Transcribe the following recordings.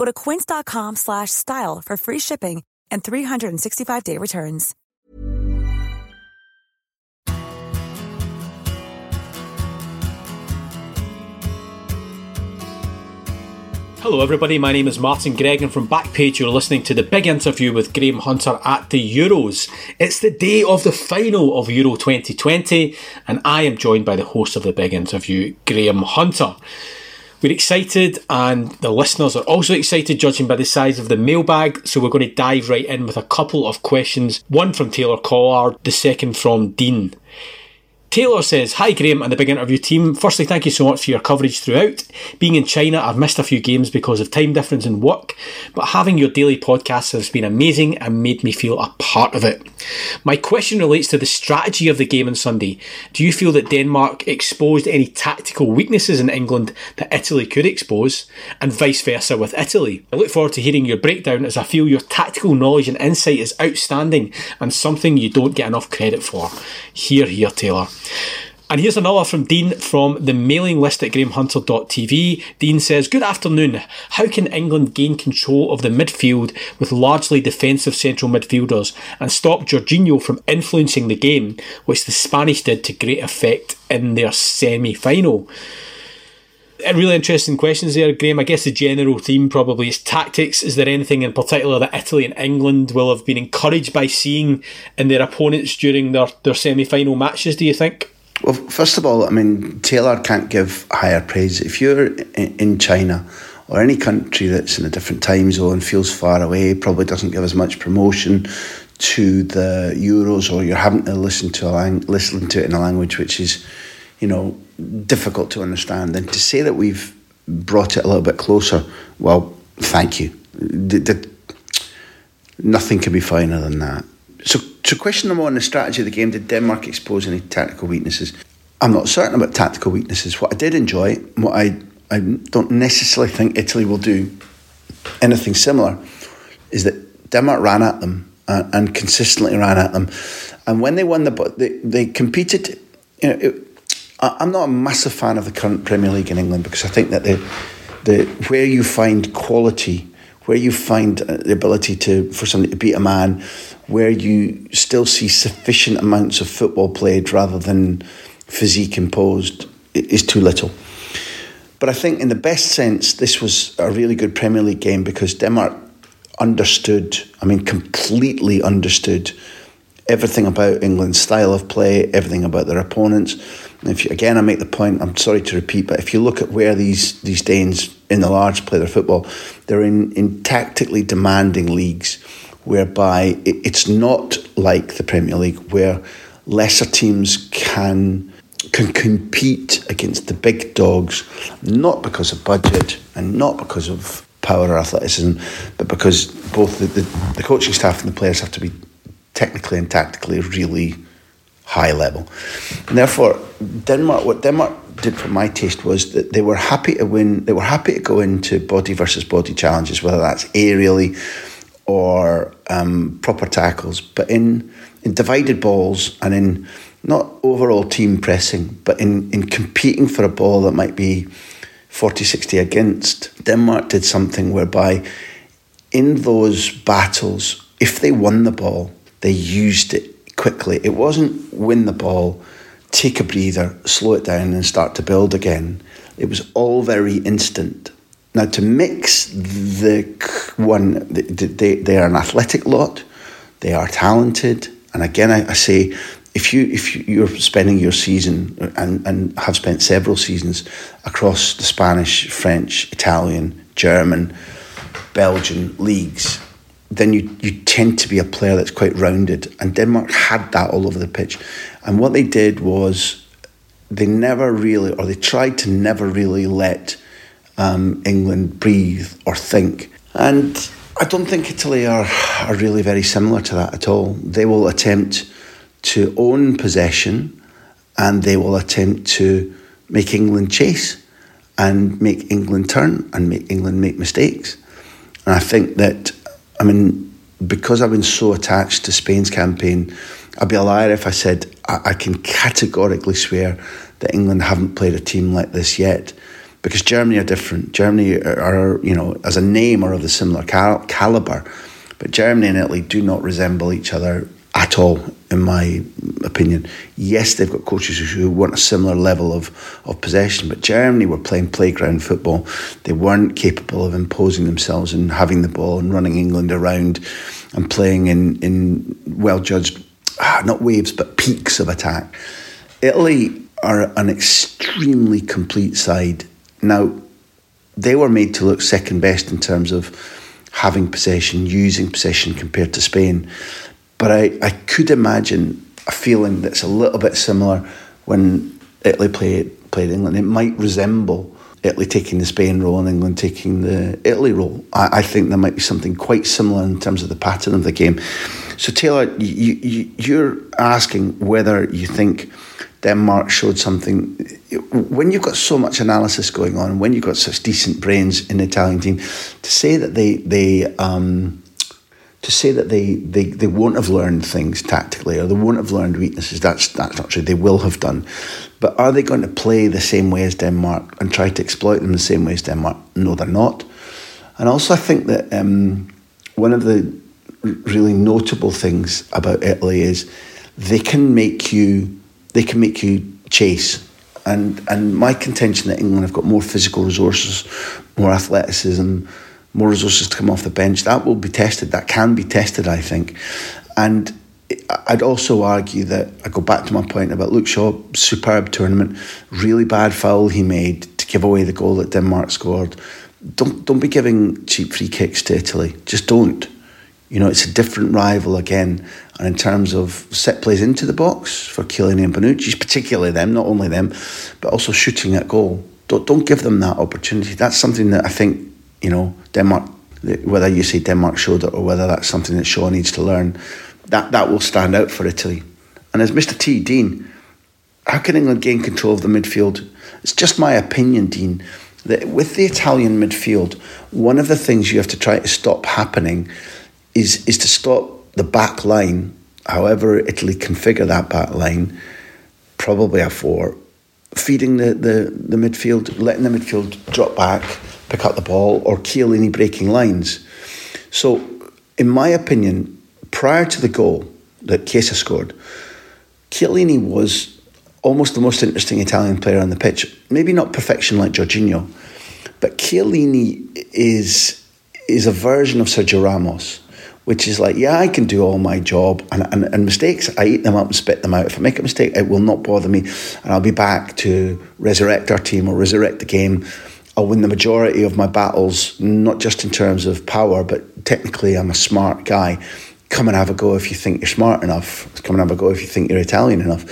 Go to quince.com slash style for free shipping and 365-day returns. Hello, everybody. My name is Martin Greig, and from Backpage, you're listening to the big interview with Graham Hunter at the Euros. It's the day of the final of Euro 2020, and I am joined by the host of the big interview, Graham Hunter. We're excited, and the listeners are also excited, judging by the size of the mailbag. So, we're going to dive right in with a couple of questions one from Taylor Collard, the second from Dean. Taylor says, Hi Graham and the big interview team. Firstly, thank you so much for your coverage throughout. Being in China, I've missed a few games because of time difference and work, but having your daily podcast has been amazing and made me feel a part of it. My question relates to the strategy of the game on Sunday. Do you feel that Denmark exposed any tactical weaknesses in England that Italy could expose, and vice versa with Italy? I look forward to hearing your breakdown as I feel your tactical knowledge and insight is outstanding and something you don't get enough credit for. Hear, hear, Taylor. And here's another from Dean from the mailing list at grahamhunter.tv. Dean says, Good afternoon. How can England gain control of the midfield with largely defensive central midfielders and stop Jorginho from influencing the game, which the Spanish did to great effect in their semi final? Uh, really interesting questions there, Graham. I guess the general theme probably is tactics. Is there anything in particular that Italy and England will have been encouraged by seeing in their opponents during their, their semi final matches, do you think? Well, first of all, I mean, Taylor can't give higher praise. If you're in China or any country that's in a different time zone, feels far away, probably doesn't give as much promotion to the Euros, or you're having to listen to a lang- listen to it in a language which is, you know, difficult to understand. And to say that we've brought it a little bit closer, well, thank you. D- d- nothing can be finer than that. So, so question number one, the strategy of the game, did Denmark expose any tactical weaknesses? I'm not certain about tactical weaknesses. What I did enjoy, what I, I don't necessarily think Italy will do anything similar, is that Denmark ran at them and, and consistently ran at them. And when they won the, they, they competed, you know, it, I'm not a massive fan of the current Premier League in England because I think that the, the where you find quality, where you find uh, the ability to for somebody to beat a man, where you still see sufficient amounts of football played rather than physique imposed, is too little. But I think, in the best sense, this was a really good Premier League game because Denmark understood, I mean, completely understood everything about England's style of play, everything about their opponents. And if you, again, I make the point, I'm sorry to repeat, but if you look at where these, these Danes in the large play their football, they're in, in tactically demanding leagues whereby it's not like the Premier League where lesser teams can can compete against the big dogs, not because of budget and not because of power or athleticism, but because both the, the, the coaching staff and the players have to be technically and tactically really high level. And therefore, Denmark, what Denmark did for my taste was that they were happy to win, they were happy to go into body versus body challenges, whether that's aerially or um, proper tackles, but in, in divided balls and in not overall team pressing, but in, in competing for a ball that might be 40 60 against, Denmark did something whereby in those battles, if they won the ball, they used it quickly. It wasn't win the ball, take a breather, slow it down, and start to build again. It was all very instant. Now, to mix the one, they, they are an athletic lot. They are talented. And again, I, I say, if you if you're spending your season and, and have spent several seasons across the Spanish, French, Italian, German, Belgian leagues, then you, you tend to be a player that's quite rounded. And Denmark had that all over the pitch. And what they did was they never really, or they tried to never really let um, England breathe or think. And I don't think Italy are, are really very similar to that at all. They will attempt to own possession and they will attempt to make England chase and make England turn and make England make mistakes. And I think that, I mean, because I've been so attached to Spain's campaign, I'd be a liar if I said I, I can categorically swear that England haven't played a team like this yet. Because Germany are different. Germany are, you know, as a name, are of the similar cal- caliber. But Germany and Italy do not resemble each other at all, in my opinion. Yes, they've got coaches who want a similar level of, of possession, but Germany were playing playground football. They weren't capable of imposing themselves and having the ball and running England around and playing in, in well judged, ah, not waves, but peaks of attack. Italy are an extremely complete side. Now, they were made to look second best in terms of having possession, using possession compared to Spain. But I, I could imagine a feeling that's a little bit similar when Italy played, played England. It might resemble Italy taking the Spain role and England taking the Italy role. I, I, think there might be something quite similar in terms of the pattern of the game. So, Taylor, you, you, you're asking whether you think Denmark showed something. When you've got so much analysis going on, when you've got such decent brains in the Italian team, to say that they they um, to say that they, they, they won't have learned things tactically or they won't have learned weaknesses, that's, that's not true. They will have done. But are they going to play the same way as Denmark and try to exploit them the same way as Denmark? No, they're not. And also, I think that um, one of the really notable things about Italy is they can make you they can make you chase. And and my contention that England have got more physical resources, more athleticism, more resources to come off the bench. That will be tested. That can be tested, I think. And I'd also argue that I go back to my point about Luke Shaw, superb tournament, really bad foul he made to give away the goal that Denmark scored. Don't don't be giving cheap free kicks to Italy. Just don't. You know, it's a different rival again. And in terms of set plays into the box for Chiellini and Bonucci, particularly them, not only them, but also shooting at goal. Don't, don't give them that opportunity. That's something that I think you know, Denmark, whether you say Denmark showed it or whether that's something that Shaw needs to learn, that, that will stand out for Italy. And as Mr. T, Dean, how can England gain control of the midfield? It's just my opinion, Dean, that with the Italian midfield, one of the things you have to try to stop happening is, is to stop the back line, however Italy configure that back line, probably a four, feeding the, the, the midfield, letting the midfield drop back, pick up the ball, or Chiellini breaking lines. So, in my opinion, prior to the goal that Chiesa scored, Chiellini was almost the most interesting Italian player on the pitch. Maybe not perfection like Jorginho, but Chiellini is is a version of Sergio Ramos, which is like, yeah, I can do all my job and, and, and mistakes, I eat them up and spit them out. If I make a mistake, it will not bother me and I'll be back to resurrect our team or resurrect the game I'll win the majority of my battles, not just in terms of power, but technically I'm a smart guy. Come and have a go if you think you're smart enough. Come and have a go if you think you're Italian enough.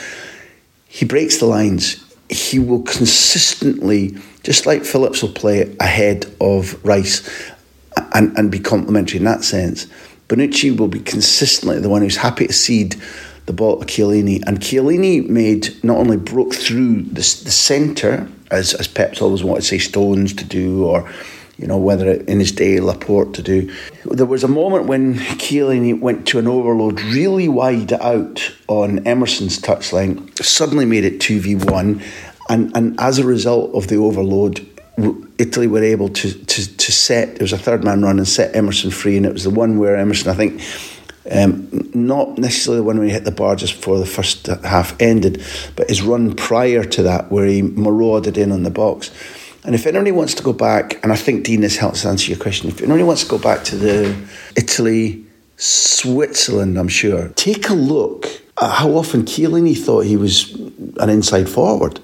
He breaks the lines. He will consistently, just like Phillips will play ahead of Rice and, and be complementary in that sense. Bonucci will be consistently the one who's happy to cede the ball to Chiellini. And Chiellini made, not only broke through the, the centre, as, as Pep's always wanted to say Stones to do, or you know, whether in his day Laporte to do. There was a moment when Chiellini went to an overload really wide out on Emerson's touchline, suddenly made it 2v1, and, and as a result of the overload, Italy were able to, to, to set, there was a third man run and set Emerson free, and it was the one where Emerson, I think, um, not necessarily the when he hit the bar just before the first half ended, but his run prior to that, where he marauded in on the box. And if anybody wants to go back, and I think Dean, this helps answer your question. If anybody wants to go back to the Italy Switzerland, I'm sure. Take a look at how often Chiellini thought he was an inside forward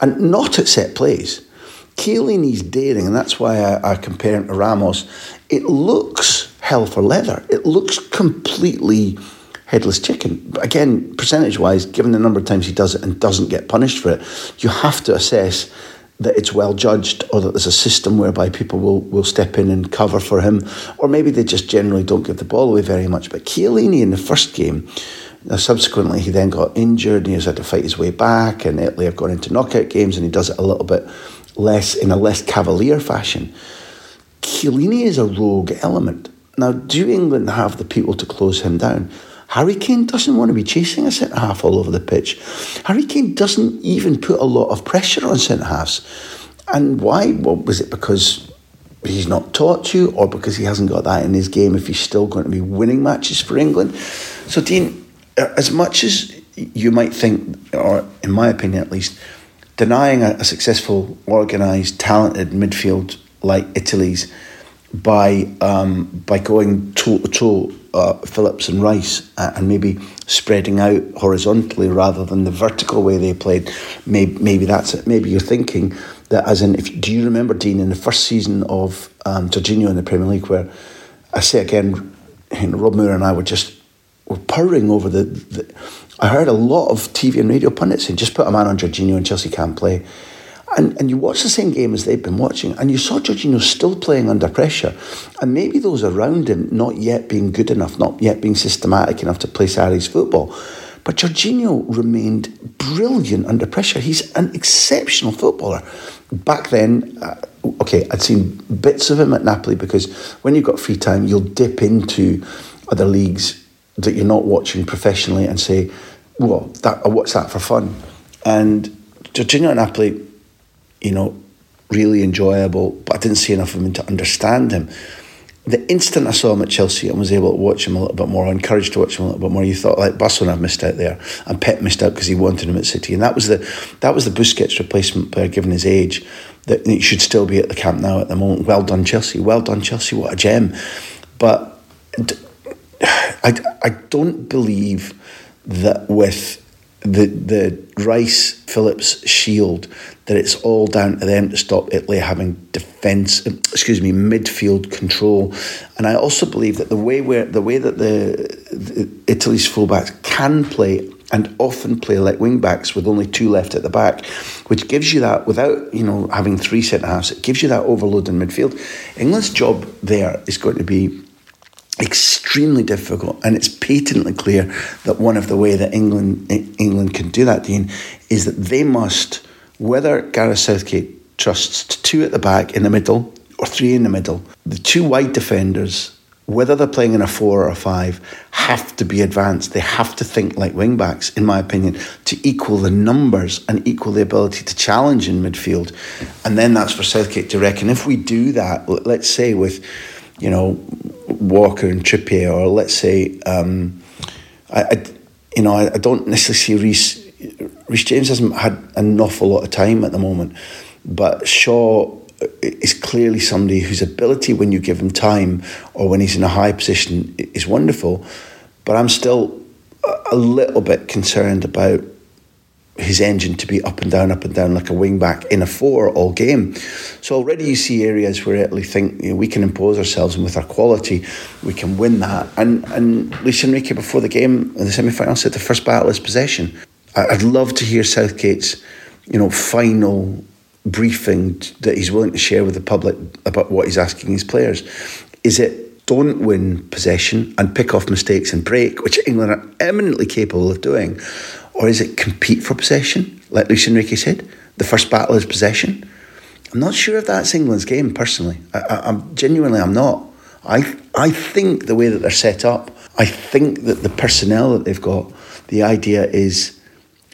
and not at set plays. Chiellini's daring, and that's why I, I compare him to Ramos. It looks hell for leather. It looks completely headless chicken. But again, percentage wise, given the number of times he does it and doesn't get punished for it, you have to assess that it's well judged or that there's a system whereby people will, will step in and cover for him, or maybe they just generally don't give the ball away very much. But Chiellini in the first game, now subsequently he then got injured and he has had to fight his way back, and Italy have gone into knockout games and he does it a little bit less in a less cavalier fashion. Chiellini is a rogue element. Now, do England have the people to close him down? Harry Kane doesn't want to be chasing a centre half all over the pitch. Harry Kane doesn't even put a lot of pressure on centre halves. And why? Well, was it because he's not taught you, or because he hasn't got that in his game if he's still going to be winning matches for England? So, Dean, as much as you might think, or in my opinion at least, denying a, a successful, organised, talented midfield like Italy's by um, by going toe to toe uh, Phillips and Rice uh, and maybe spreading out horizontally rather than the vertical way they played. Maybe, maybe that's it. Maybe you're thinking that as in if do you remember Dean in the first season of um, Jorginho in the Premier League where I say again, you know, Rob Moore and I were just were purring over the, the I heard a lot of TV and radio pundits saying just put a man on Jorginho and Chelsea can't play. And, and you watch the same game as they've been watching, and you saw Jorginho still playing under pressure. And maybe those around him not yet being good enough, not yet being systematic enough to play Sarri's football. But Jorginho remained brilliant under pressure. He's an exceptional footballer. Back then, uh, okay, I'd seen bits of him at Napoli because when you've got free time, you'll dip into other leagues that you're not watching professionally and say, well, that, I watch that for fun. And Jorginho at Napoli, you know, really enjoyable, but I didn't see enough of him to understand him. The instant I saw him at Chelsea and was able to watch him a little bit more, encouraged to watch him a little bit more, you thought like Barcelona missed out there, and Pep missed out because he wanted him at City, and that was the that was the Busquets replacement player given his age that he should still be at the Camp Nou at the moment. Well done Chelsea, well done Chelsea, what a gem! But I I don't believe that with the the Rice Phillips shield that it's all down to them to stop Italy having defence um, excuse me midfield control and I also believe that the way where the way that the, the Italy's fullbacks can play and often play like wing backs with only two left at the back, which gives you that without you know having three centre halves. It gives you that overload in midfield. England's job there is going to be extremely difficult and it's patently clear that one of the way that England England can do that Dean is that they must whether Gareth Southgate trusts two at the back in the middle or three in the middle the two wide defenders whether they're playing in a four or a five have to be advanced. They have to think like wing backs in my opinion to equal the numbers and equal the ability to challenge in midfield. And then that's for Southgate to reckon if we do that let's say with you know Walker and Trippier, or let's say, um, I, I, you know, I, I don't necessarily see Reece. Reece James hasn't had an awful lot of time at the moment, but Shaw is clearly somebody whose ability, when you give him time or when he's in a high position, is wonderful. But I'm still a little bit concerned about his engine to be up and down, up and down like a wing back in a four all game. So already you see areas where Italy think you know, we can impose ourselves and with our quality we can win that. And and Luis Enrique before the game in the semi final said the first battle is possession. I'd love to hear Southgate's you know final briefing that he's willing to share with the public about what he's asking his players. Is it don't win possession and pick off mistakes and break, which England are eminently capable of doing? Or is it compete for possession, like Luis Enrique said? The first battle is possession. I'm not sure if that's England's game personally. I, am genuinely, I'm not. I I think the way that they're set up, I think that the personnel that they've got, the idea is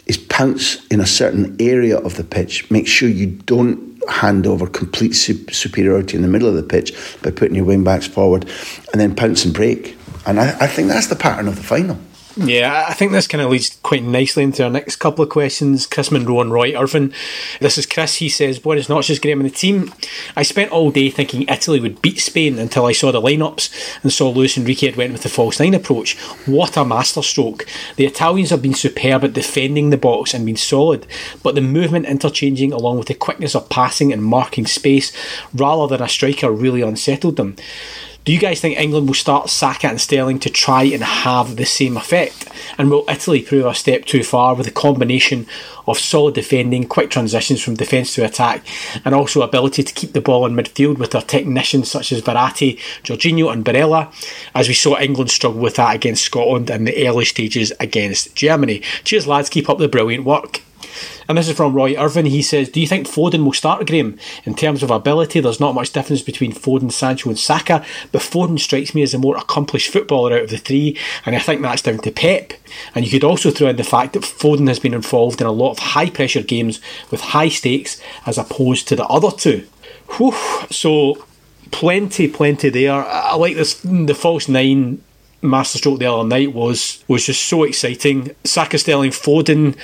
is pounce in a certain area of the pitch. Make sure you don't hand over complete superiority in the middle of the pitch by putting your wing backs forward, and then pounce and break. And I, I think that's the pattern of the final Yeah, I think this kind of leads quite nicely into our next couple of questions. Chris Monroe and Roy Irvin. This is Chris. He says, Buenas noches, Graham and the team. I spent all day thinking Italy would beat Spain until I saw the lineups and saw Luis Enrique had went with the false nine approach. What a masterstroke. The Italians have been superb at defending the box and been solid, but the movement interchanging along with the quickness of passing and marking space rather than a striker really unsettled them. Do you guys think England will start Saka and Sterling to try and have the same effect? And will Italy prove a step too far with a combination of solid defending, quick transitions from defence to attack, and also ability to keep the ball in midfield with their technicians such as Verratti, Jorginho, and Barella, as we saw England struggle with that against Scotland in the early stages against Germany? Cheers, lads, keep up the brilliant work. And this is from Roy Irvin. He says, Do you think Foden will start, Graham? In terms of ability, there's not much difference between Foden, Sancho, and Saka, but Foden strikes me as a more accomplished footballer out of the three, and I think that's down to Pep. And you could also throw in the fact that Foden has been involved in a lot of high pressure games with high stakes as opposed to the other two. Whew. So, plenty, plenty there. I like this, the false nine masterstroke the other night was was just so exciting. Saka Sterling Foden.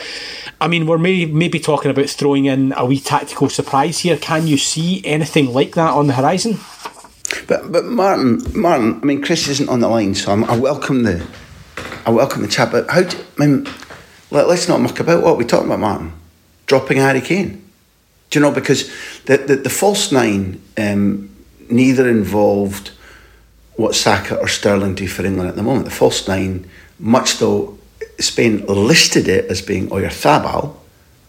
I mean, we're may, maybe talking about throwing in a wee tactical surprise here. Can you see anything like that on the horizon? But but Martin Martin, I mean Chris isn't on the line, so I'm, i welcome the I welcome the chat. But how do I mean? Let, us not muck about. What are we talking about, Martin? Dropping Harry Kane. Do you know because the the, the false nine um, neither involved what Saka or Sterling do for England at the moment. The false nine, much though Spain listed it as being Oyarzabal,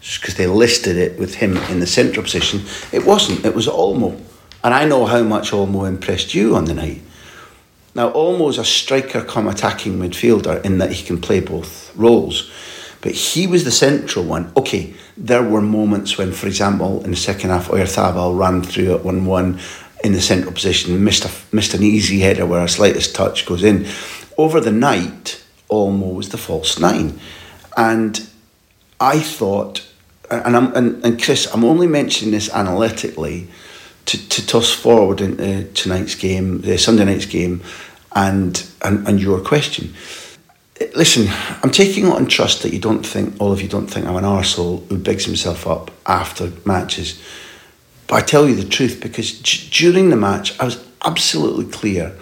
because they listed it with him in the central position, it wasn't. It was Olmo. And I know how much Olmo impressed you on the night. Now, Olmo's a striker come attacking midfielder in that he can play both roles. But he was the central one. Okay, there were moments when, for example, in the second half, Oyarzabal ran through at 1 1 in the central position, missed, a, missed an easy header where a slightest touch goes in. Over the night, Olmo was the false nine. And I thought, and, I'm, and, and Chris, I'm only mentioning this analytically to, to toss forward into tonight's game, the Sunday night's game, and, and, and your question. Listen, I'm taking on trust that you don't think, all of you don't think I'm an arsehole who bigs himself up after matches. But I tell you the truth because d- during the match, I was absolutely clear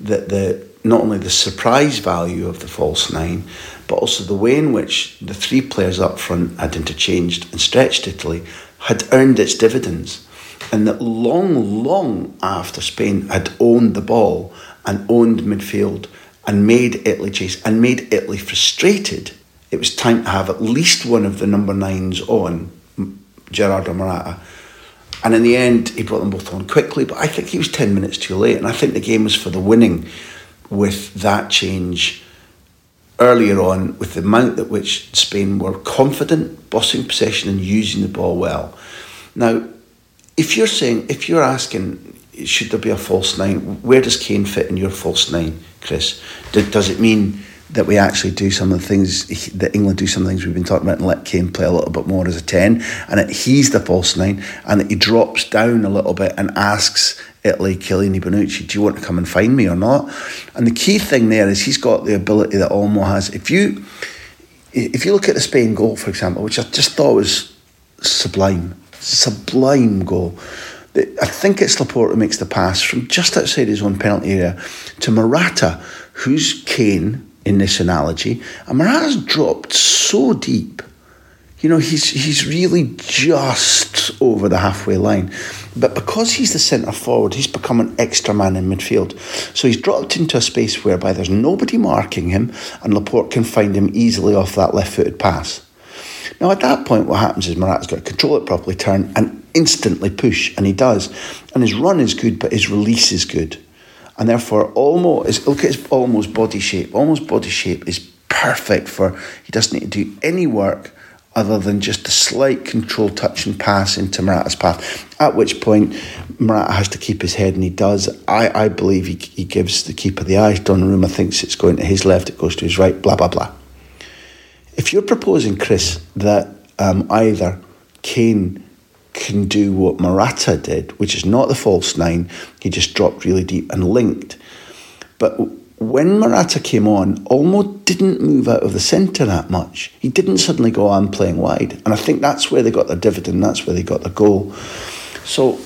that the not only the surprise value of the false nine, but also the way in which the three players up front had interchanged and stretched Italy had earned its dividends. And that long, long after Spain had owned the ball and owned midfield and made Italy chase and made Italy frustrated, it was time to have at least one of the number nines on, Gerardo Morata, and in the end, he brought them both on quickly, but I think he was 10 minutes too late. And I think the game was for the winning with that change earlier on, with the amount at which Spain were confident, bossing possession, and using the ball well. Now, if you're saying, if you're asking, should there be a false nine, where does Kane fit in your false nine, Chris? Does it mean that we actually do some of the things that England do some things we've been talking about and let Kane play a little bit more as a 10 and that he's the false nine and that he drops down a little bit and asks Italy, Chiellini, Bonucci, do you want to come and find me or not? And the key thing there is he's got the ability that Olmo has. If you if you look at the Spain goal, for example, which I just thought was sublime, sublime goal. I think it's Laporte who makes the pass from just outside his own penalty area to Morata, who's Kane, in this analogy. And Morata's dropped so deep. You know, he's he's really just over the halfway line. But because he's the centre forward, he's become an extra man in midfield. So he's dropped into a space whereby there's nobody marking him and Laporte can find him easily off that left footed pass. Now, at that point, what happens is Morata's got to control it properly, turn, and instantly push, and he does. And his run is good, but his release is good and therefore almost look at his almost body shape. Almost body shape is perfect for he doesn't need to do any work other than just a slight control touch and pass into Morata's path. At which point Morata has to keep his head, and he does. I, I believe he, he gives the keeper the eye. Donnarumma thinks it's going to his left, it goes to his right, blah, blah, blah. If you're proposing, Chris, that um, either Kane can do what Morata did, which is not the false nine. He just dropped really deep and linked. But when Morata came on, Olmo didn't move out of the centre that much. He didn't suddenly go, on playing wide. And I think that's where they got their dividend, that's where they got the goal. So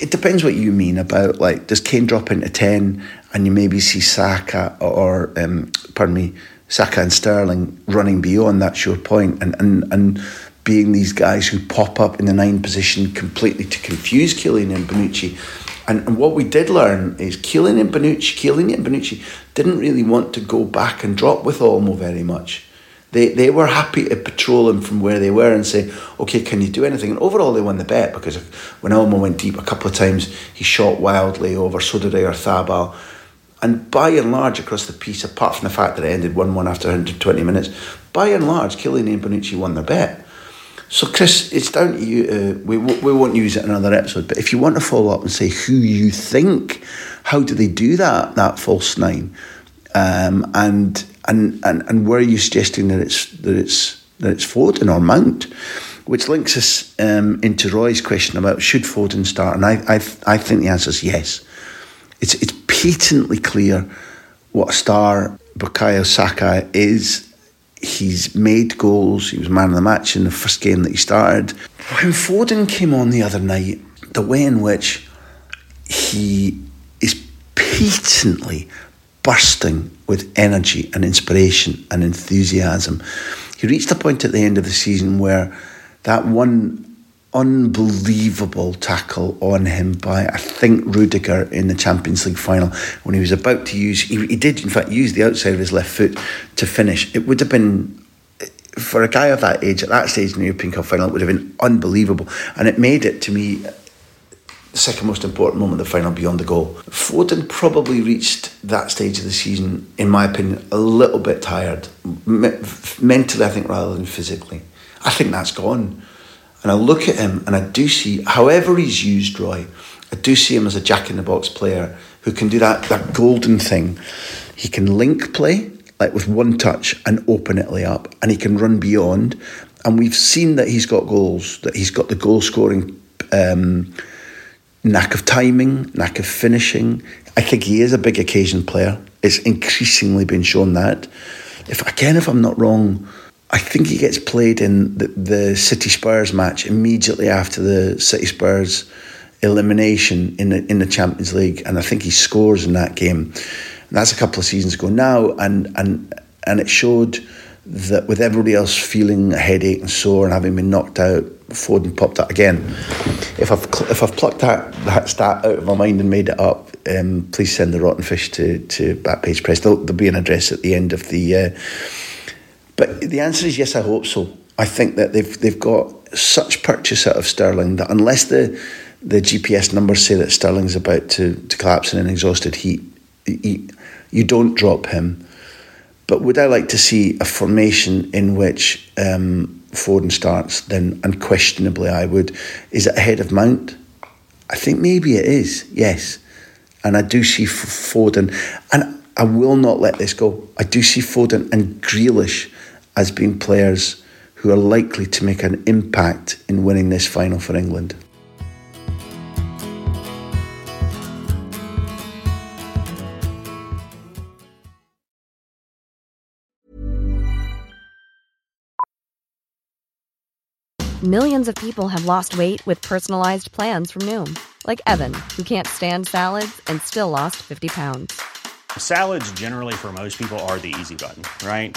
it depends what you mean about, like, does Kane drop into 10 and you maybe see Saka or, um, pardon me, Saka and Sterling running beyond that short point and, and, and being these guys who pop up in the nine position completely to confuse Chiellini and Bonucci. And, and what we did learn is Chiellini and Bonucci, Chiellini and Bonucci didn't really want to go back and drop with Olmo very much. They, they were happy to patrol him from where they were and say, okay, can you do anything? And overall, they won the bet because when Olmo went deep a couple of times, he shot wildly over, so did Oyarzabal. And by and large, across the piece, apart from the fact that it ended 1 1 after 120 minutes, by and large, Chiellini and Bonucci won their bet. So, Chris, it's down to you. Uh, we, we won't use it in another episode, but if you want to follow up and say who you think, how do they do that, that false nine? Um, and, and, and, and where are you suggesting that it's, that it's, that it's Foden or Mount? Which links us um, into Roy's question about should Foden start? And I, I, I think the answer is yes. It's, it's patently clear what a star Bukayo Saka is He's made goals. He was man of the match in the first game that he started. When Foden came on the other night, the way in which he is patently bursting with energy and inspiration and enthusiasm. He reached a point at the end of the season where that one unbelievable tackle on him by I think Rudiger in the Champions League final when he was about to use he, he did in fact use the outside of his left foot to finish. It would have been for a guy of that age at that stage in the European Cup final, it would have been unbelievable, and it made it to me the second most important moment of the final beyond the goal. Foden probably reached that stage of the season, in my opinion, a little bit tired, mentally, I think, rather than physically. I think that's gone. And I look at him and I do see, however he's used Roy, I do see him as a jack in the box player who can do that, that golden thing. He can link play, like with one touch, and open it lay up, and he can run beyond. And we've seen that he's got goals, that he's got the goal scoring um, knack of timing, knack of finishing. I think he is a big occasion player. It's increasingly been shown that. If again, if I'm not wrong, I think he gets played in the, the City Spurs match immediately after the City Spurs elimination in the in the Champions League, and I think he scores in that game. And that's a couple of seasons ago now, and and and it showed that with everybody else feeling a headache and sore and having been knocked out, Foden popped up again. If I've if I've plucked that that stat out of my mind and made it up, um, please send the rotten fish to to Backpage Press. There'll, there'll be an address at the end of the. Uh, but the answer is yes, I hope so. I think that they've they've got such purchase out of Sterling that unless the the GPS numbers say that Sterling's about to, to collapse in an exhausted heat, he, you don't drop him. But would I like to see a formation in which um, Foden starts? Then unquestionably I would. Is it ahead of Mount? I think maybe it is, yes. And I do see Foden, and I will not let this go. I do see Foden and Grealish as being players who are likely to make an impact in winning this final for England. Millions of people have lost weight with personalized plans from Noom, like Evan, who can't stand salads and still lost 50 pounds. Salads, generally, for most people, are the easy button, right?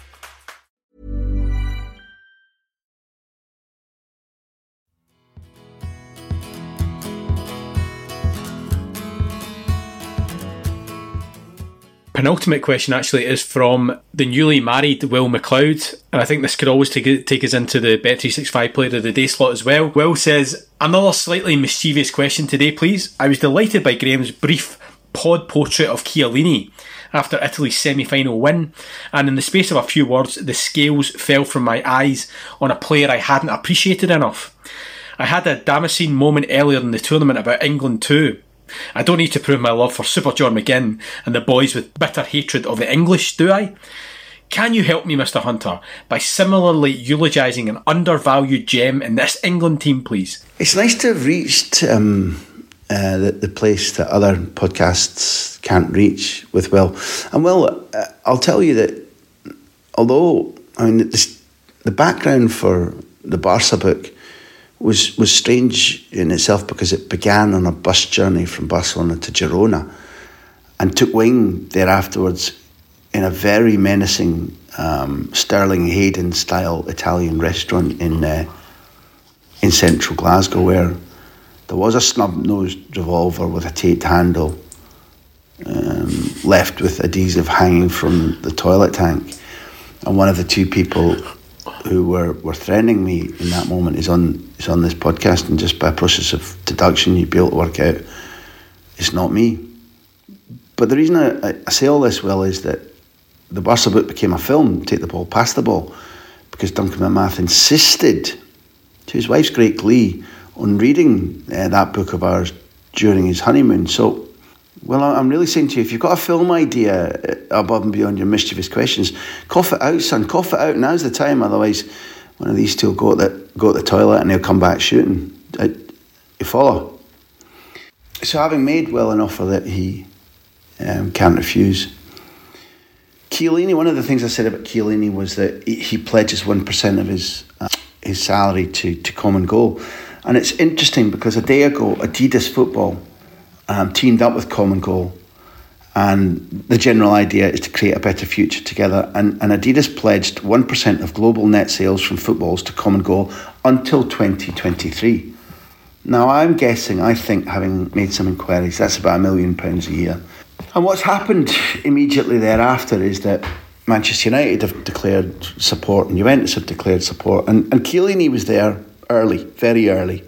Penultimate question actually is from the newly married Will McLeod, and I think this could always take, take us into the Bet365 Player of the Day slot as well. Will says, Another slightly mischievous question today, please. I was delighted by Graham's brief pod portrait of Chiellini after Italy's semi final win, and in the space of a few words, the scales fell from my eyes on a player I hadn't appreciated enough. I had a Damascene moment earlier in the tournament about England too I don't need to prove my love for Super John McGinn and the boys with bitter hatred of the English, do I? Can you help me, Mr. Hunter, by similarly eulogising an undervalued gem in this England team, please? It's nice to have reached um, uh, the, the, place that other podcasts can't reach with Will. And Will, uh, I'll tell you that although, I mean, this, the background for the Barca book was, was strange in itself because it began on a bus journey from Barcelona to Girona and took wing there afterwards in a very menacing um, Sterling Hayden style Italian restaurant in uh, in central Glasgow, where there was a snub nosed revolver with a taped handle, um, left with adhesive hanging from the toilet tank, and one of the two people who were, were threatening me in that moment is on is on this podcast, and just by a process of deduction, you'd be able to work out it's not me. But the reason I, I say all this, Will, is that the Barca book became a film, Take the Ball, Pass the Ball, because Duncan McMath insisted, to his wife's great glee, on reading uh, that book of ours during his honeymoon. So, well, I'm really saying to you, if you've got a film idea uh, above and beyond your mischievous questions, cough it out, son. Cough it out. Now's the time. Otherwise, one of these two will go to the, go to the toilet and they'll come back shooting. I, you follow? So, having made Will an offer that he um, can't refuse, Chiellini, one of the things I said about Chiellini was that he pledges 1% of his uh, his salary to, to Common Goal. And it's interesting because a day ago, Adidas Football um, teamed up with Common Goal. And the general idea is to create a better future together. And, and Adidas pledged 1% of global net sales from footballs to Common Goal until 2023. Now, I'm guessing, I think, having made some inquiries, that's about a million pounds a year. And what's happened immediately thereafter is that Manchester United have declared support and Juventus have declared support. And, and Chiellini was there early, very early.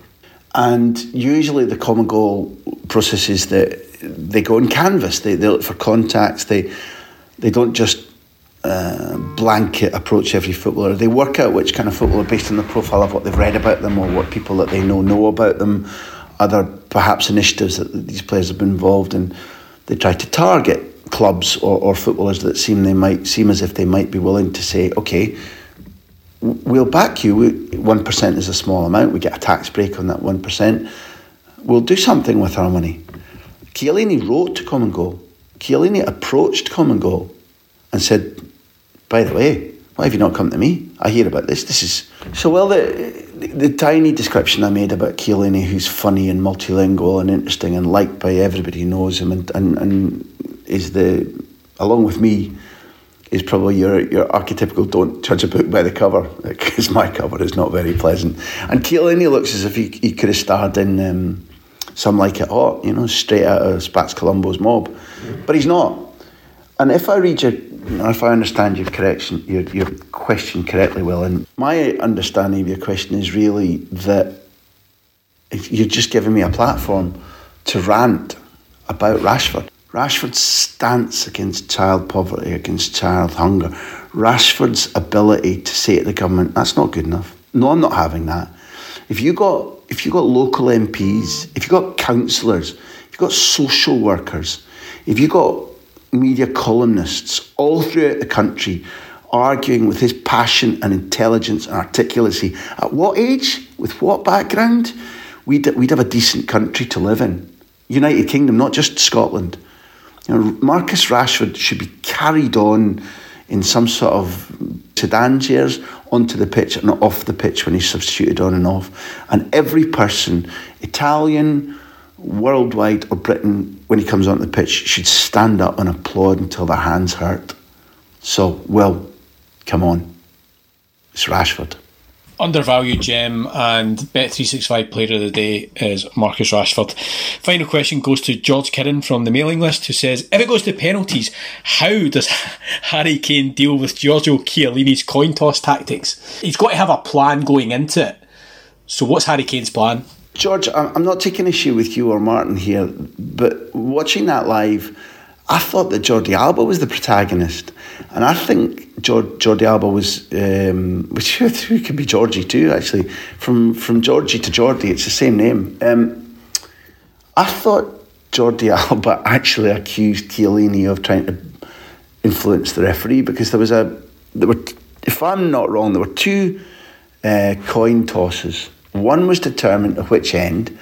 And usually the common goal process is that they go and canvas, they, they look for contacts, they, they don't just uh, blanket approach every footballer. They work out which kind of footballer based on the profile of what they've read about them or what people that they know know about them, other perhaps initiatives that these players have been involved in. They try to target clubs or, or footballers that seem they might seem as if they might be willing to say, okay, we'll back you. One percent is a small amount. We get a tax break on that one percent. We'll do something with our money. Chiellini wrote to Common Goal. Chiellini approached Common Goal and said, "By the way, why have you not come to me? I hear about this. This is so well. The the tiny description I made about Chiellini, who's funny and multilingual and interesting and liked by everybody who knows him, and, and, and is the, along with me, is probably your, your archetypical don't judge a book by the cover, because my cover is not very pleasant. And Chiellini looks as if he, he could have starred in um, Some Like It Hot, you know, straight out of Spats Colombo's mob. But he's not. And if I read your if I understand your correction, your, your question correctly, Will, and my understanding of your question is really that if you're just giving me a platform to rant about Rashford. Rashford's stance against child poverty, against child hunger, Rashford's ability to say to the government, that's not good enough. No, I'm not having that. If you got if you got local MPs, if you got councillors, if you got social workers, if you got media columnists all throughout the country arguing with his passion and intelligence and articulacy. At what age, with what background, we'd, we'd have a decent country to live in. United Kingdom, not just Scotland. You know, Marcus Rashford should be carried on in some sort of sedan chairs onto the pitch and off the pitch when he's substituted on and off. And every person, Italian, worldwide or Britain, when he comes onto the pitch, should stand up and applaud until their hands hurt. So, well, come on. It's Rashford. Undervalued gem and Bet365 player of the day is Marcus Rashford. Final question goes to George Kirran from the mailing list who says, If it goes to penalties, how does Harry Kane deal with Giorgio Chiellini's coin toss tactics? He's got to have a plan going into it. So, what's Harry Kane's plan? George, I'm not taking issue with you or Martin here, but watching that live, I thought that Jordi Alba was the protagonist, and I think Jordi Alba was, um, which who could be Georgie too. Actually, from from Georgie to Jordi, it's the same name. Um, I thought Jordi Alba actually accused Chiellini of trying to influence the referee because there was a there were if I'm not wrong there were two uh, coin tosses. One was determined at which end,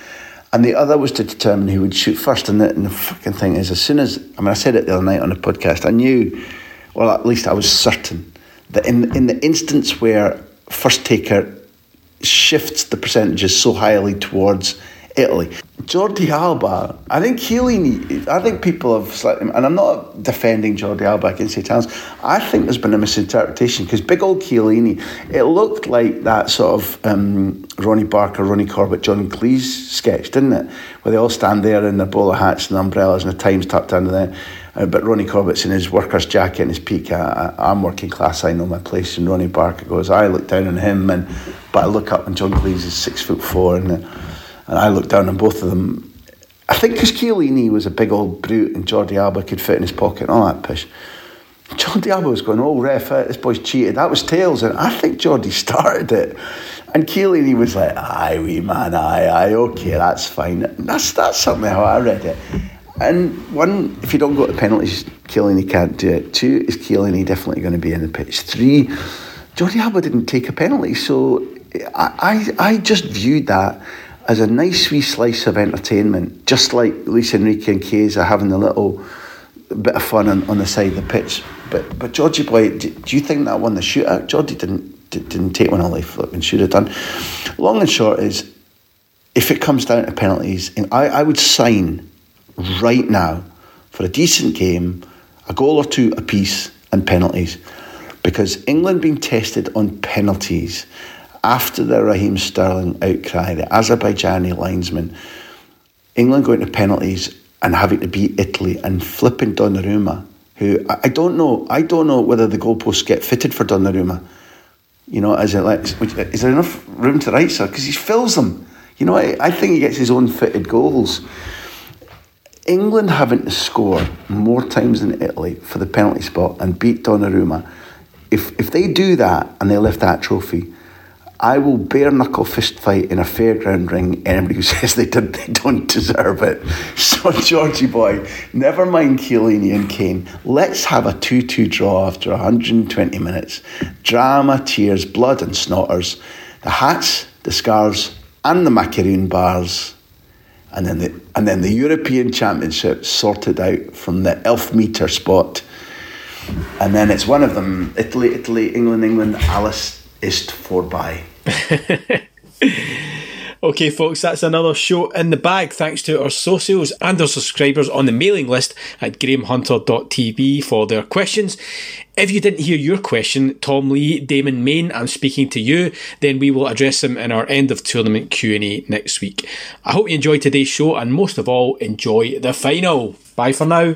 and the other was to determine who would shoot first. And the, and the fucking thing is, as soon as I mean, I said it the other night on the podcast, I knew, well, at least I was certain that in in the instance where first taker shifts the percentages so highly towards Italy. Jordi Alba, I think Chiellini, I think people have slightly, and I'm not defending Jordi Alba against the Italians, I think there's been a misinterpretation because big old Chiellini, it looked like that sort of um, Ronnie Barker, Ronnie Corbett, John Cleese sketch, didn't it? Where they all stand there in their bowler hats and umbrellas and the Times tucked under there. Uh, but Ronnie Corbett's in his worker's jacket and his peak. I, am working class, I know my place. And Ronnie Barker goes, I look down on him, and but I look up and John Cleese is six foot four. And uh, and I looked down on both of them. I think because Chiellini was a big old brute and Jordi Alba could fit in his pocket and all that pish. Jordi Alba was going, oh, ref, uh, this boy's cheated. That was tails. And I think Jordi started it. And Chiellini was like, aye, wee man, aye, aye, okay, that's fine. That's, that's something how I read it. And one, if you don't go to penalties, Chiellini can't do it. Two, is Chiellini definitely going to be in the pitch? Three, Jordi Alba didn't take a penalty. So I, I, I just viewed that as a nice wee slice of entertainment, just like Luis Enrique and Chiesa having a little bit of fun on, on the side of the pitch. But but Georgie boy, do, do you think that won the shootout? Georgie didn't didn't take one life flip and should have done. Long and short is, if it comes down to penalties, and I, I would sign right now for a decent game, a goal or two apiece and penalties, because England being tested on penalties after the Raheem Sterling outcry, the Azerbaijani linesman, England going to penalties and having to beat Italy and flipping Donnarumma, who I don't know, I don't know whether the goalposts get fitted for Donnarumma. You know, as it like, is there enough room to right sir? Because he fills them. You know, I, I think he gets his own fitted goals. England having to score more times than Italy for the penalty spot and beat Donnarumma. If if they do that and they lift that trophy, I will bare knuckle fist fight in a fairground ring anybody who says they did they don't deserve it. So Georgie boy, never mind Chiellini and Kane. Let's have a 2-2 draw after 120 minutes. Drama, tears, blood and snotters. The hats, the scarves, and the macaroon bars. And then the and then the European Championship sorted out from the elf meter spot. And then it's one of them, Italy, Italy, England, England, Alice ist vorbei. okay, folks, that's another show in the bag. Thanks to our socials and our subscribers on the mailing list at grahamhunter.tv for their questions. If you didn't hear your question, Tom Lee, Damon Main, I'm speaking to you, then we will address them in our end of tournament Q&A next week. I hope you enjoyed today's show and most of all, enjoy the final. Bye for now.